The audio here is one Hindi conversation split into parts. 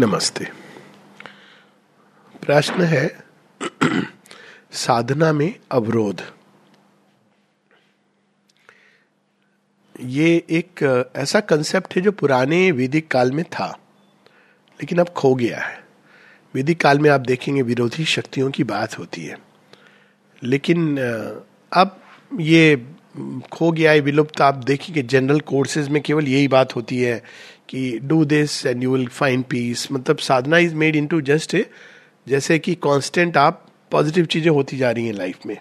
नमस्ते। प्रश्न है, साधना में अवरोध। ये एक, ऐसा कंसेप्ट है जो पुराने वैदिक काल में था, लेकिन अब खो गया है। वैदिक काल में आप देखेंगे विरोधी शक्तियों की बात होती है। लेकिन, अब ये खो गया है, विलुप्त। आप देखेंगे जनरल कोर्सेज में केवल यही बात होती है कि do this and you will find peace मतलब sadhana is made into just जैसे कि कांस्टेंट आप पॉजिटिव चीज़ें होती जा रही हैं लाइफ में।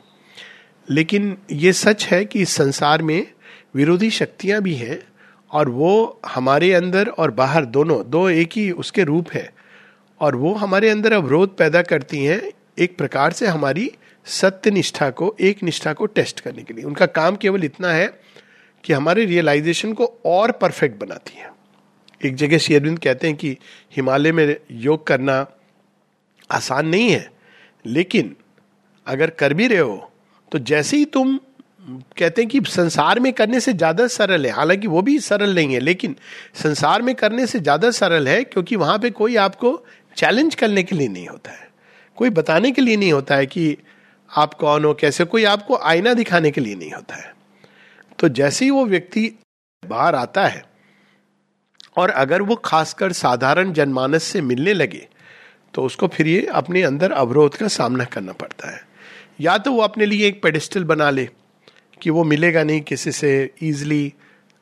लेकिन ये सच है कि इस संसार में विरोधी शक्तियाँ भी हैं और वो हमारे अंदर और बाहर दोनों, दो एक ही उसके रूप है और वो हमारे अंदर अवरोध पैदा करती हैं एक प्रकार से हमारी सत्य निष्ठा को, एक निष्ठा को टेस्ट करने के लिए। उनका काम केवल इतना है कि हमारे रियलाइजेशन को और परफेक्ट बनाती है। एक जगह शेरविंद कहते हैं कि हिमालय में योग करना आसान नहीं है, लेकिन अगर कर भी रहे हो तो जैसे ही तुम कहते हैं कि संसार में करने से ज़्यादा सरल है, हालाँकि वो भी सरल नहीं है, लेकिन संसार में करने से ज़्यादा सरल है क्योंकि वहाँ पे कोई आपको चैलेंज करने के लिए नहीं होता है। कोई बताने के लिए नहीं होता है कि आप कौन हो, कैसे, कोई आपको आईना दिखाने के लिए नहीं होता है। तो जैसे ही वो व्यक्ति बाहर आता है और अगर वो खासकर साधारण जनमानस से मिलने लगे तो उसको फिर ये अपने अंदर अवरोध का सामना करना पड़ता है। या तो वो अपने लिए एक पेडिस्टल बना ले कि वो मिलेगा नहीं किसी से ईजली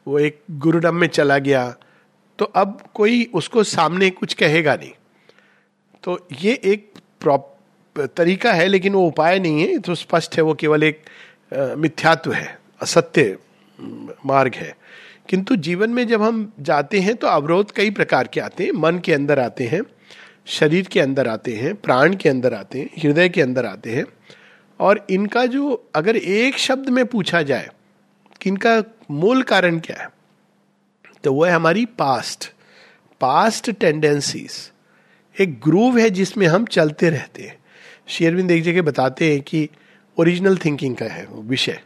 वो एक गुरुडम में चला गया तो अब कोई उसको सामने कुछ कहेगा नहीं। तो ये एक प्रॉप तरीका है, लेकिन वो उपाय नहीं है तो स्पष्ट है, वो केवल एक मिथ्यात्व है, असत्य मार्ग है। किंतु जीवन में जब हम जाते हैं तो अवरोध कई प्रकार के आते हैं। मन के अंदर आते हैं, शरीर के अंदर आते हैं, प्राण के अंदर आते हैं, हृदय के अंदर आते हैं। और इनका जो अगर एक शब्द में पूछा जाए कि इनका मूल कारण क्या है तो वह है हमारी पास्ट पास्ट टेंडेंसीज एक ग्रूव है जिसमें हम चलते रहते हैं। शेयरविंद एक जगह बताते हैं कि ओरिजिनल थिंकिंग का है वो विषय।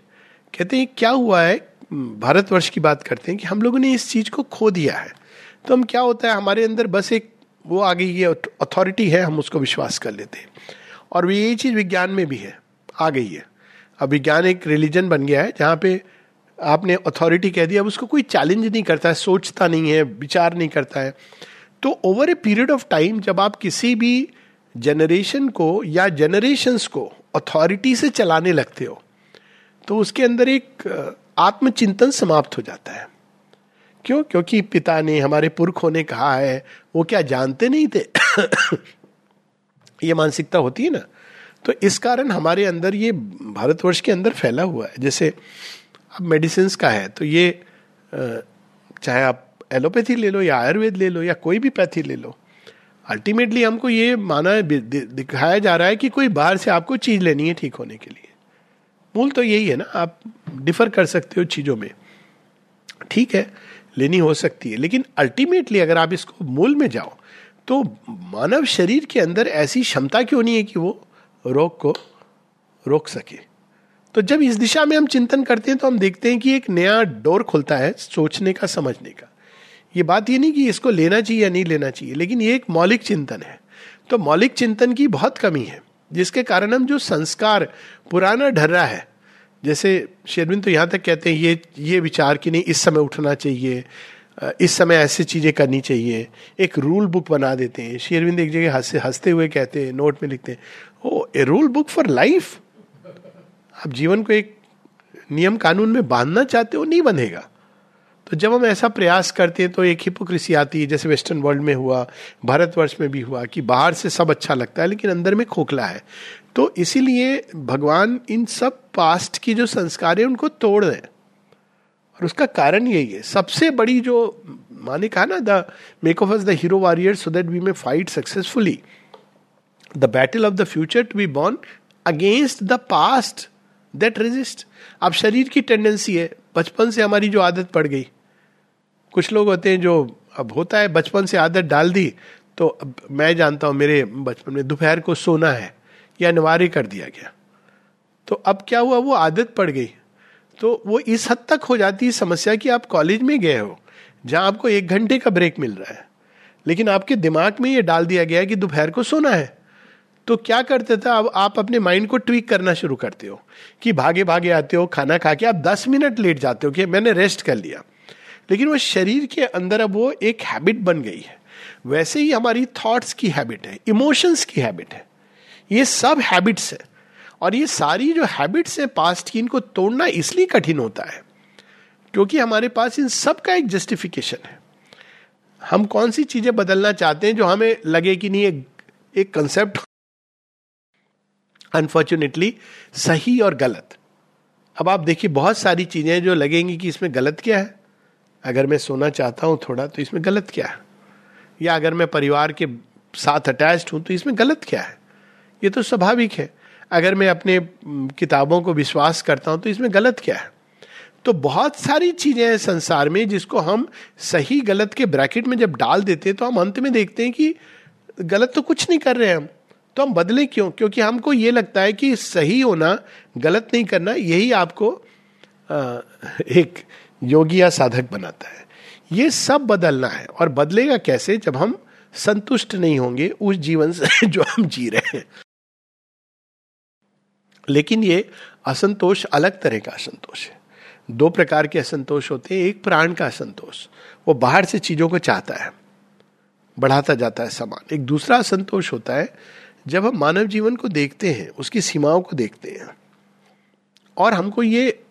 कहते हैं, क्या हुआ है भारतवर्ष की बात करते हैं कि हम लोगों ने इस चीज़ को खो दिया है। तो हम क्या होता है? हमारे अंदर बस एक वो आ गई, ये अथॉरिटी है, हम उसको विश्वास कर लेते हैं। और यही चीज़ विज्ञान में भी है, आ गई है। अब विज्ञान एक रिलीजन बन गया है, जहाँ पे आपने अथॉरिटी कह दिया, अब उसको कोई चैलेंज नहीं करता है, सोचता नहीं है, विचार नहीं करता है। तो over a period of time जब आप किसी भी जनरेशन को या जनरेशन्स को अथॉरिटी से चलाने लगते हो तो उसके अंदर एक आत्मचिंतन समाप्त हो जाता है। क्यों? क्योंकि पिता ने हमारे पुरखों ने कहा है, वो क्या जानते नहीं थे? ये मानसिकता होती है ना? तो इस कारण हमारे अंदर ये भारतवर्ष के अंदर फैला हुआ है। जैसे अब मेडिसिन का है तो ये चाहे आप एलोपैथी ले लो या आयुर्वेद ले लो या कोई भी पैथी ले लो, अल्टीमेटली हमको ये माना दिखाया जा रहा है कि कोई बाहर से आपको चीज़ लेनी है ठीक होने के लिए। मूल तो यही है ना, आप डिफर कर सकते हो चीज़ों में। ठीक है, लेनी हो सकती है, लेकिन अल्टीमेटली अगर आप इसको मूल में जाओ तो मानव शरीर के अंदर ऐसी क्षमता क्यों नहीं है कि वो रोग को रोक सके? तो जब इस दिशा में हम चिंतन करते हैं तो हम देखते हैं कि एक नया डोर खुलता है सोचने का, समझने का। ये बात ये नहीं कि इसको लेना चाहिए या नहीं लेना चाहिए, लेकिन ये एक मौलिक चिंतन है। तो मौलिक चिंतन की बहुत कमी है। जिसके कारण हम जो संस्कार पुराना ढर रहा है, जैसे शेरविन तो यहाँ तक कहते हैं, ये ये विचार कि नहीं, इस समय उठना चाहिए इस समय ऐसी चीज़ें करनी चाहिए, एक रूल बुक बना देते हैं। शेरविंद एक जगह हँसते हँसते हुए कहते हैं नोट में लिखते हैं, ओ, a rule book for life आप जीवन को एक नियम कानून में बांधना चाहते हो, नहीं बनेगा। तो जब हम ऐसा प्रयास करते हैं तो एक हिपोक्रेसी आती है, जैसे वेस्टर्न वर्ल्ड में हुआ, भारतवर्ष में भी हुआ, कि बाहर से सब अच्छा लगता है, लेकिन अंदर में खोखला है। तो इसीलिए भगवान इन सब पास्ट की जो संस्कार है, उनको तोड़ रहे और उसका कारण यही है। सबसे बड़ी जो, माने कहा ना the make of the hero warrior so that we may fight successfully the battle of the future to be born against the past that resist अब शरीर की टेंडेंसी है। बचपन से हमारी जो आदत पड़ गई। कुछ लोग होते हैं जो, अब होता है, बचपन से आदत डाल दी तो अब मैं जानता हूँ मेरे बचपन में दोपहर को सोना है, या अनिवार्य कर दिया गया। तो अब क्या हुआ, वो आदत पड़ गई। तो वो इस हद तक हो जाती है समस्या कि आप कॉलेज में गए हो, जहाँ आपको एक घंटे का ब्रेक मिल रहा है। लेकिन आपके दिमाग में ये डाल दिया गया कि दोपहर को सोना है। तो क्या करते थे, अब आप अपने माइंड को ट्वीक करना शुरू करते हो, कि भागे भागे आते हो, खाना खा के आप दस मिनट लेट जाते हो कि मैंने रेस्ट कर लिया। लेकिन वो शरीर के अंदर अब वो एक हैबिट बन गई है। वैसे ही हमारी थॉट्स की हैबिट है इमोशंस की हैबिट है। ये सब हैबिट्स है। और ये सारी जो हैबिट्स है पास्ट की इनको तोड़ना इसलिए कठिन होता है क्योंकि हमारे पास इन सब का एक जस्टिफिकेशन है। हम कौन सी चीज़ें बदलना चाहते हैं जो हमें लगे कि नहीं एक, एक कंसेप्ट अनफॉर्चुनेटली सही और गलत। अब आप देखिए बहुत सारी चीज़ें जो लगेंगी कि इसमें गलत क्या है। अगर मैं सोना चाहता हूँ थोड़ा तो इसमें गलत क्या है? या अगर मैं परिवार के साथ अटैच्ड हूँ तो इसमें गलत क्या है? ये तो स्वाभाविक है। अगर मैं अपने किताबों को विश्वास करता हूँ तो इसमें गलत क्या है? तो बहुत सारी चीज़ें हैं संसार में जिसको हम सही गलत के ब्रैकेट में जब डाल देते हैं तो हम अंत में देखते हैं कि गलत तो कुछ नहीं कर रहे हैं हम। तो हम बदले क्यों? क्योंकि हमको ये लगता है कि सही होना, गलत नहीं करना, यही आपको एक योगी या साधक बनाता है। ये सब बदलना है। और बदलेगा कैसे? जब हम संतुष्ट नहीं होंगे उस जीवन से जो हम जी रहे हैं। लेकिन ये असंतोष अलग तरह का असंतोष है। दो प्रकार के असंतोष होते हैं। एक प्राण का असंतोष। वो बाहर से चीज़ों को चाहता है। बढ़ाता जाता है सामान। एक दूसरा असंतोष होता है, जब हम मानव जीवन को देखते हैं, उसकी सीमाओं को देखते हैं। और हमको ये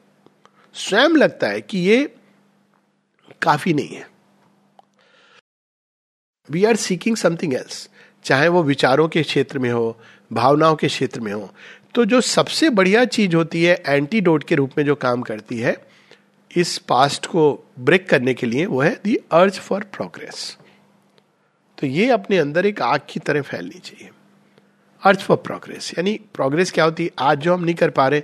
स्वयं लगता है कि ये काफ़ी नहीं है। We are seeking something else चाहे वो विचारों के क्षेत्र में हो, भावनाओं के क्षेत्र में हो। तो जो सबसे बढ़िया चीज़ होती है एंटीडोट के रूप में जो काम करती है, इस पास्ट को ब्रेक करने के लिए वो है दी अर्ज़ फॉर प्रोग्रेस तो ये अपने अंदर एक आग की तरह फैलनी चाहिए। अर्ज़ फॉर प्रोग्रेस यानी प्रोग्रेस क्या होती है? आज जो हम नहीं कर पा रहे,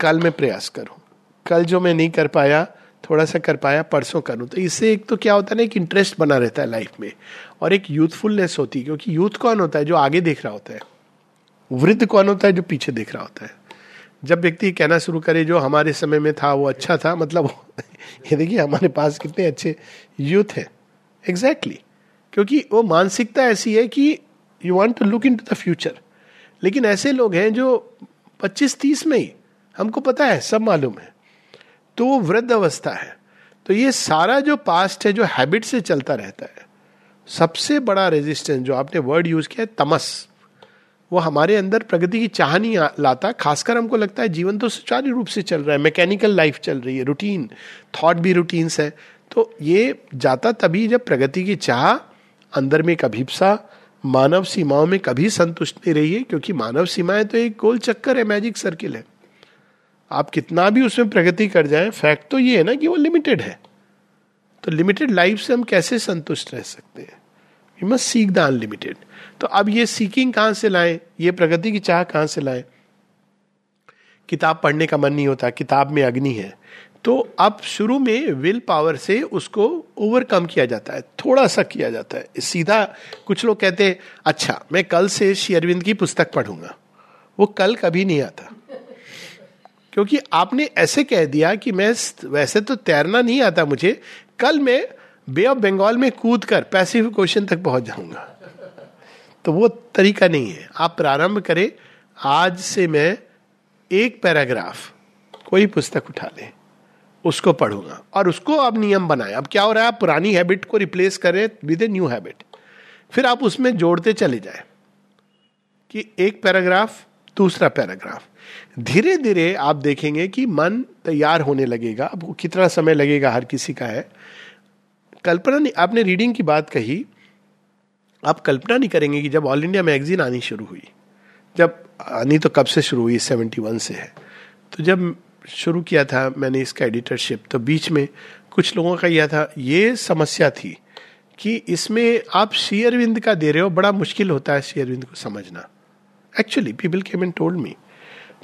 कल मैं प्रयास करूँ। कल जो मैं नहीं कर पाया, थोड़ा सा कर पाया, परसों करूँ। तो इससे एक तो क्या होता है ना, एक इंटरेस्ट बना रहता है लाइफ में और एक यूथफुलनेस होती है, क्योंकि यूथ कौन होता है जो आगे देख रहा होता है? वृद्ध कौन होता है जो पीछे देख रहा होता है? जब व्यक्ति कहना शुरू करे, जो हमारे समय में था, वो अच्छा था मतलब ये देखिए, हमारे पास कितने अच्छे यूथ है। Exactly exactly. क्योंकि वो मानसिकता ऐसी है कि you want to look into the future लेकिन ऐसे लोग हैं जो 25-30 में ही, हमको पता है, सब मालूम है। तो वो वृद्ध अवस्था है। तो ये सारा जो पास्ट है, जो हैबिट से चलता रहता है, सबसे बड़ा रेजिस्टेंस जो आपने वर्ड यूज़ किया है, तमस। वो हमारे अंदर प्रगति की चाह नहीं लाता खासकर हमको लगता है जीवन तो सुचारू रूप से चल रहा है मैकेनिकल लाइफ चल रही है रूटीन थॉट भी रूटीन्स है। तो ये जाता तभी जब प्रगति की चाह अंदर में एक अभिप्सा, मानव सीमाओं में कभी संतुष्ट नहीं रही है, क्योंकि मानव सीमाएँ तो एक गोल चक्कर है मैजिक सर्किल है। आप कितना भी उसमें प्रगति कर जाए फैक्ट तो ये है ना कि वो लिमिटेड है। तो लिमिटेड लाइफ से हम कैसे संतुष्ट रह सकते हैं? We must seek the unlimited तो अब ये सीकिंग कहाँ से लाए? ये प्रगति की चाह कहाँ से लाए? किताब पढ़ने का मन नहीं होता, किताब में अग्नि है। तो अब शुरू में विल पावर से उसको ओवरकम किया जाता है, थोड़ा सा किया जाता है। सीधा कुछ लोग कहते हैं अच्छा मैं कल से श्री अरविंद की पुस्तक पढ़ूँगा। वो कल कभी नहीं आता। क्योंकि आपने ऐसे कह दिया कि मैं वैसे तो तैरना नहीं आता मुझे, कल मैं बे ऑफ़ बंगाल में कूद कर पैसिफिक ओशन तक पहुँच जाऊँगा। तो वो तरीका नहीं है। आप प्रारंभ करें, आज से मैं एक पैराग्राफ, कोई पुस्तक उठा लें, उसको पढ़ूँगा। और उसको अब नियम बनाए। अब क्या हो रहा है, आप पुरानी हैबिट को रिप्लेस करें विद ए न्यू हैबिट फिर आप उसमें जोड़ते चले जाए कि एक पैराग्राफ दूसरा पैराग्राफ। धीरे धीरे आप देखेंगे कि मन तैयार होने लगेगा। अब कितना समय लगेगा हर किसी का है। कल्पना नहीं आपने रीडिंग की बात कही। आप कल्पना नहीं करेंगे कि जब ऑल इंडिया मैगजीन आनी शुरू हुई, जब आनी तो कब से शुरू हुई? सेवेंटी वन से है। तो जब शुरू किया था मैंने इसका एडिटरशिप तो बीच में कुछ लोगों का यह था, ये समस्या थी कि इसमें आप श्री अरविंद का दे रहे हो, बड़ा मुश्किल होता है श्री अरविंद को समझना। Actually people came and told me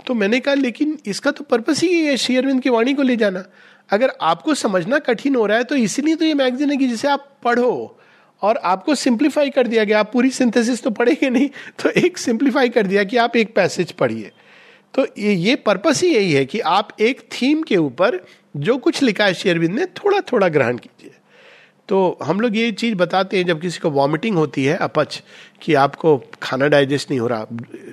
तो मैंने कहा, लेकिन इसका तो पर्पस ही है, श्री अरविंद की वाणी को ले जाना। अगर आपको समझना कठिन हो रहा है तो इसीलिए तो ये मैगजीन है कि जिसे आप पढ़ो और आपको सिंप्लीफाई कर दिया गया। आप पूरी सिंथेसिस तो पढ़ेंगे नहीं तो एक सिंप्लीफाई कर दिया कि आप एक पैसेज पढ़िए। तो ये ये पर्पस ही यही है कि आप एक थीम के ऊपर जो कुछ लिखा है शेयरविंद ने थोड़ा थोड़ा ग्रहण कीजिए। तो हम लोग ये चीज़ बताते हैं जब किसी को वॉमिटिंग होती है अपच, कि आपको खाना डाइजेस्ट नहीं हो रहा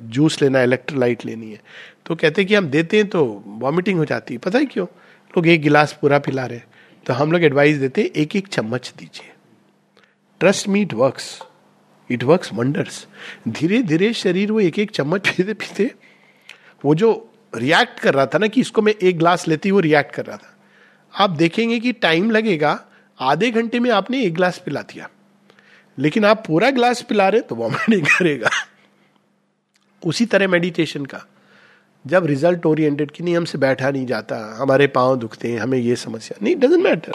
जूस लेना इलेक्ट्रोलाइट लेनी है तो कहते हैं कि हम देते हैं तो वॉमिटिंग हो जाती है। पता है क्यों? लोग एक गिलास पूरा पिला रहे तो हम लोग एडवाइस देते हैं, एक एक चम्मच दीजिए। Trust me it works it works wonders धीरे धीरे शरीर वो एक एक चम्मच पीते पीते, वो जो रिएक्ट कर रहा था ना कि इसको मैं एक ग्लास लेती वो रिएक्ट कर रहा था। आप देखेंगे कि टाइम लगेगा आधे घंटे में आपने एक ग्लास पिला दिया। लेकिन आप पूरा ग्लास पिला रहे तो वॉमिट नहीं करेगा। उसी तरह मेडिटेशन का। जब रिज़ल्ट ओरिएंटेड कि नहीं, हमसे बैठा नहीं जाता, हमारे पाँव दुखते हैं, हमें ये समस्या। नहीं doesn't matter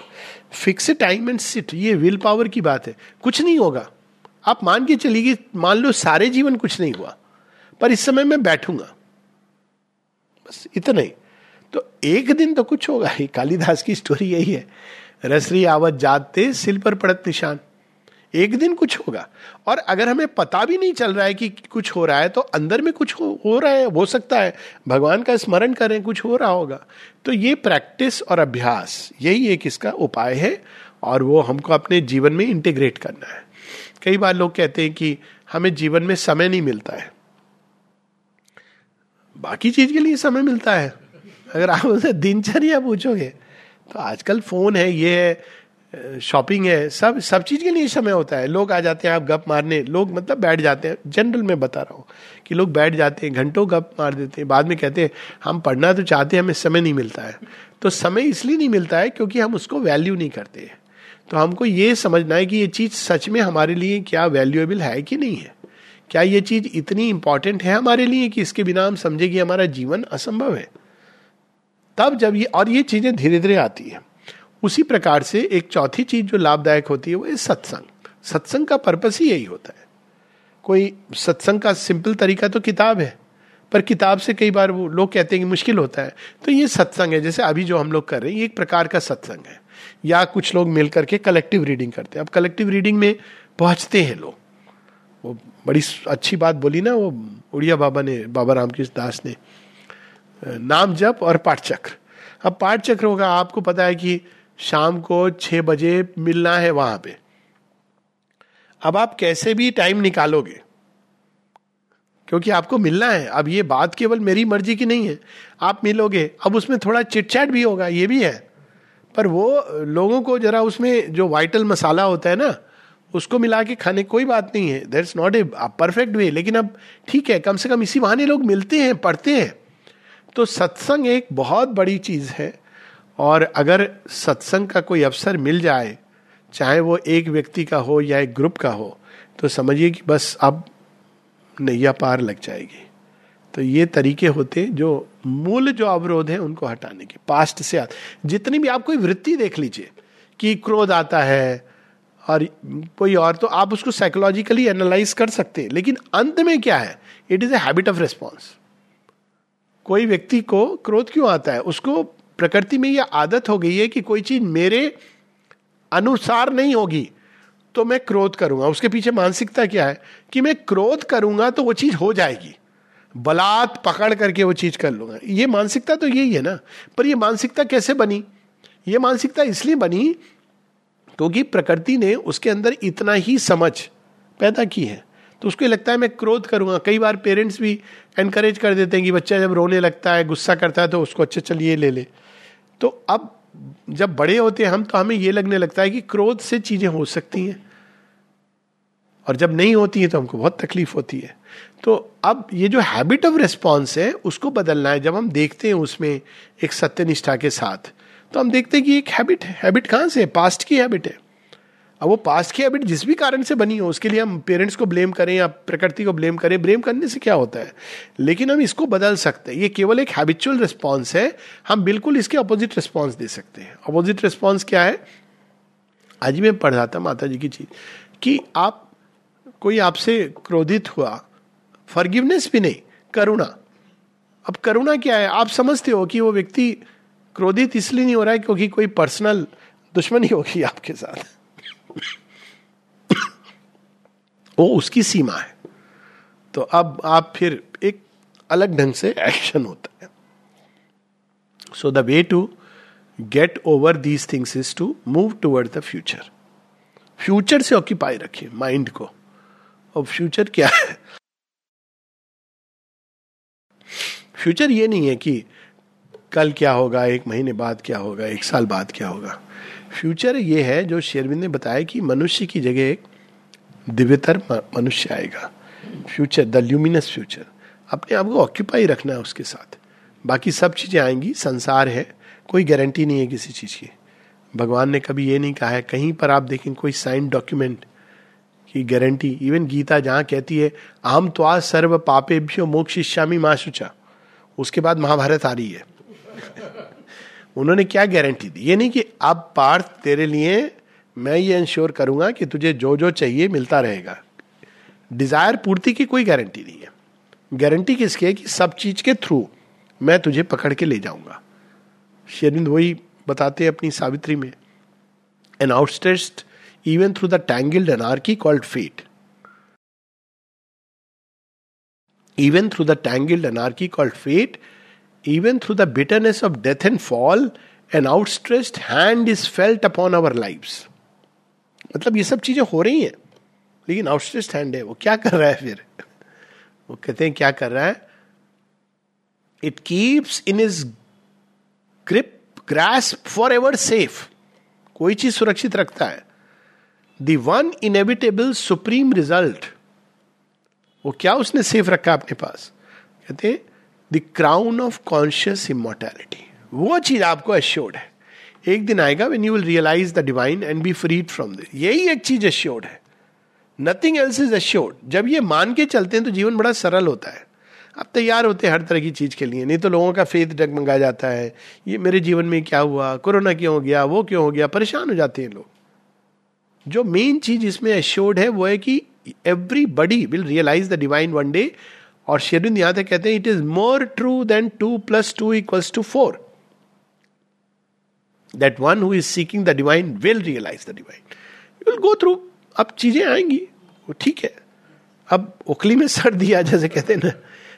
fix time and sit ये विल पावर की बात है। कुछ नहीं होगा। आप मान के चलिए, मान लो सारे जीवन कुछ नहीं हुआ, पर इस समय मैं बैठूँगा। बस इतना ही। तो एक दिन तो कुछ होगा। ही कालिदास की स्टोरी यही है। रसरी आवत जाते सिल पर पड़त निशान। एक दिन कुछ होगा। और अगर हमें पता भी नहीं चल रहा है कि कुछ हो रहा है तो अंदर में कुछ हो, हो रहा है हो सकता है। भगवान का स्मरण करें कुछ हो रहा होगा। तो ये प्रैक्टिस और अभ्यास यही एक इसका उपाय है और वो हमको अपने जीवन में इंटीग्रेट करना है। कई बार लोग कहते हैं कि हमें जीवन में समय नहीं मिलता है। बाकी चीज़ के लिए समय मिलता है। अगर आप उसे दिनचर्या पूछोगे तो आजकल फ़ोन है, ये है, शॉपिंग है, सब सब चीज़ के लिए समय होता है। लोग आ जाते हैं, आप गप मारने, लोग मतलब बैठ जाते हैं। जनरल में बता रहा हूँ कि लोग बैठ जाते हैं, घंटों गप मार देते हैं, बाद में कहते हैं, हम पढ़ना तो चाहते हैं, हमें समय नहीं मिलता है। तो समय इसलिए नहीं मिलता है क्योंकि हम उसको वैल्यू नहीं करते हैं। तो हमको ये समझना है कि ये चीज़ सच में हमारे लिए क्या वैल्यूएबल है कि नहीं है? क्या ये चीज़ इतनी इंपॉर्टेंट है हमारे लिए कि इसके बिना हम समझे कि हमारा जीवन असंभव है? तब जब ये, और ये चीज़ें धीरे धीरे आती है। उसी प्रकार से एक चौथी चीज़ जो लाभदायक होती है वो है सत्संग। सत्संग का पर्पस ही यही होता है। कोई सत्संग का सिंपल तरीका तो किताब है, पर किताब से कई बार वो लोग कहते हैं कि मुश्किल होता है। तो ये सत्संग है, जैसे अभी जो हम लोग कर रहे हैं, ये एक प्रकार का सत्संग है। या कुछ लोग मिल करके कलेक्टिव रीडिंग करते हैं। अब कलेक्टिव रीडिंग में पहुँचते हैं लोग। वो बड़ी अच्छी बात बोली ना वो, उड़िया बाबा ने, बाबा रामकृष्ण दास ने। नाम जप और पाठ चक्र अब पाठ चक्र होगा, आपको पता है कि शाम को छह बजे मिलना है वहाँ पे। अब आप कैसे भी टाइम निकालोगे, क्योंकि आपको मिलना है। अब ये बात केवल मेरी मर्ज़ी की नहीं है। आप मिलोगे, अब उसमें थोड़ा चिटचैट भी होगा, ये भी है। पर वो लोगों को जरा उसमें जो वाइटल मसाला होता है ना, उसको मिला के खाने, कोई बात नहीं है। That's not a perfect way लेकिन अब ठीक है, कम से कम इसी बहाने लोग मिलते हैं, पढ़ते हैं। तो सत्संग एक बहुत बड़ी चीज़ है, और अगर सत्संग का कोई अवसर मिल जाए, चाहे वो एक व्यक्ति का हो या एक ग्रुप का हो तो समझिए कि बस अब नैया पार लग जाएगी। तो ये तरीके होते जो मूल जो अवरोध है उनको हटाने के पास्ट से आते। जितनी भी आप कोई वृत्ति देख लीजिए, कि क्रोध आता है, और कोई और तो आप उसको साइकोलॉजिकली एनालाइज कर सकते हैं। लेकिन अंत में क्या है? It is a habit of response कोई व्यक्ति को क्रोध क्यों आता है? उसको प्रकृति में यह आदत हो गई है कि कोई चीज़ मेरे अनुसार नहीं होगी तो मैं क्रोध करूँगा। उसके पीछे मानसिकता क्या है? कि मैं क्रोध करूँगा तो वो चीज़ हो जाएगी। बलात् पकड़ करके वो चीज़ कर लूँगा। ये मानसिकता तो यही है ना। पर ये मानसिकता कैसे बनी? ये मानसिकता इसलिए बनी क्योंकि प्रकृति ने उसके अंदर इतना ही समझ पैदा की है। तो उसको लगता है मैं क्रोध करूँगा। कई बार पेरेंट्स भी एनकरेज कर देते हैं कि बच्चा जब रोने लगता है, गुस्सा करता है तो उसको अच्छा चलिए ले ले। तो अब जब बड़े होते हैं हम तो हमें ये लगने लगता है कि क्रोध से चीज़ें हो सकती हैं। और जब नहीं होती है तो हमको बहुत तकलीफ़ होती है। तो अब ये जो हैबिट ऑफ़ रिस्पॉन्स है, उसको बदलना है। जब हम देखते हैं उसमें एक सत्यनिष्ठा के साथ तो हम देखते हैं कि एक हैबिट है। हैबिट कहाँ से है? पास्ट की हैबिट है। अब वो पास्ट की हैबिट जिस भी कारण से बनी हो, उसके लिए हम पेरेंट्स को ब्लेम करें या प्रकृति को ब्लेम करें ब्लेम करने से क्या होता है? लेकिन हम इसको बदल सकते हैं। ये केवल एक हैबिचुअल रिस्पॉन्स है। हम बिल्कुल इसके अपोजिट रिस्पॉन्स दे सकते हैं। अपोजिट रिस्पॉन्स क्या है? आज मैं पढ़ रहा था माता जी की चीज़, कि आप, कोई आपसे क्रोधित हुआ फॉरगिवनेस भी नहीं, करुणा। अब करुणा क्या है? आप समझते हो कि वो व्यक्ति क्रोधित इसलिए नहीं हो रहा है क्योंकि कोई पर्सनल दुश्मनी होगी आपके साथ। वो उसकी सीमा है। तो अब आप फिर एक अलग ढंग से एक्शन होता है। So the way to get over these things is to move toward the future future से ऑक्यूपाई रखिए माइंड को। और फ्यूचर क्या है? फ्यूचर ये नहीं है कि कल क्या होगा, एक महीने बाद क्या होगा, एक साल बाद क्या होगा। फ्यूचर ये है, जो शेरविंद ने बताया कि मनुष्य की जगह एक दिव्यतर मनुष्य आएगा। Future, the luminous future. अपने आप को ऑक्यूपाई रखना है उसके साथ। बाकी सब चीज़ें आएँगी, संसार है, कोई गारंटी नहीं है किसी चीज़ की। भगवान ने कभी ये नहीं कहा है, कहीं पर आप देखें, कोई साइन डॉक्यूमेंट की गारंटी इवन गीता जहाँ कहती है, आम त्वा सर्व पापेभ्यो मोक्षिष्यामी माँ शुचा। उसके बाद महाभारत आ रही है। उन्होंने क्या गारंटी दी? ये नहीं कि अब पार्थ तेरे लिए मैं ये इंश्योर करूँगा कि तुझे जो जो चाहिए मिलता रहेगा। डिज़ायर पूर्ति की कोई गारंटी नहीं है। गारंटी किसकी है कि सब चीज़ के थ्रू मैं तुझे पकड़ के ले जाऊँगा। शेरिंद वही बताते अपनी सावित्री में। An outstretched even through the tangled anarchy called fate even through the tangled anarchy called fate, even through the bitterness of death and fall, an outstretched hand is felt upon our lives. मतलब ये सब चीज़ें हो रही हैं लेकिन आउटस्ट्रेस्ड हैंड है वो। क्या कर रहा है फिर? वो कहते हैं क्या कर रहा है? It keeps in its grip grasp forever safe कोई चीज़ सुरक्षित रखता है। The one inevitable supreme result वो क्या उसने सेफ़ रखा अपने पास? कहते the crown of conscious immortality वो चीज़ आपको एश्योर्ड है। एक दिन आएगा when you will realise the divine and be freed from this यही एक चीज़ एश्योर्ड है। नथिंग एल्स इज़ एश्योर्ड जब ये मान के चलते हैं तो जीवन बड़ा सरल होता है। आप तैयार होते हैं हर तरह की चीज़ के लिए। नहीं तो लोगों का फेथ डगमगा जाता है। ये मेरे जीवन में क्या हुआ? कोरोना क्यों हो गया? वो क्यों हो गया? परेशान हो जाते हैं लोग। जो मेन चीज़ इसमें एश्योर्ड है वो है कि everybody will realise the divine one day और शेरविंद यहाँ तक कहते हैं it is more true than two plus two equals to four that one who is seeking the divine will realise the divine will go through अब चीज़ें आएँगी, वो ठीक है। अब उखली में सर दिया जैसे कहते हैं ना,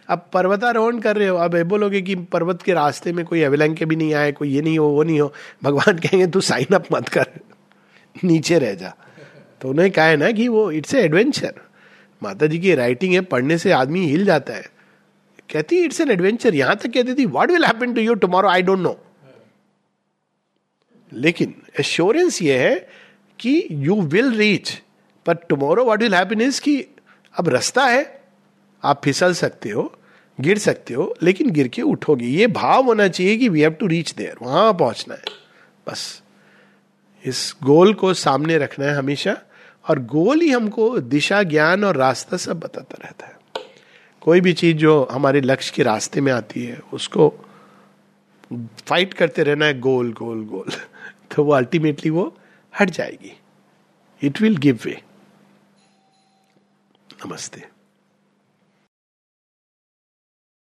अब पर्वतारोहण कर रहे हो, अब बोलोगे कि पर्वत के रास्ते में कोई अविलंग भी नहीं आए, कोई ये नहीं हो, वो नहीं हो, भगवान कहेंगे, तू साइन अप मत कर, नीचे रह जा। तो उन्हें कहा है ना कि वो इट्स ए एडवेंचर माता जी की राइटिंग है, पढ़ने से आदमी हिल जाता है। कहती इट्स एन एडवेंचर यहाँ तक कहती थी what will happen to you tomorrow I don't know लेकिन एश्योरेंस ये है कि यू विल रीच पर tomorrow what will happen is कि अब रास्ता है, आप फिसल सकते हो, गिर सकते हो, लेकिन गिर के उठोगे। ये भाव होना चाहिए कि we have to reach there वहाँ पहुँचना है। बस, इस गोल को सामने रखना है हमेशा। और गोल ही हमको दिशा ज्ञान और रास्ता सब बताता रहता है। कोई भी चीज़ जो हमारे लक्ष्य के रास्ते में आती है, उसको फाइट करते रहना है, गोल गोल गोल तो वो अल्टीमेटली वो हट जाएगी। इट विल गिव वे नमस्ते।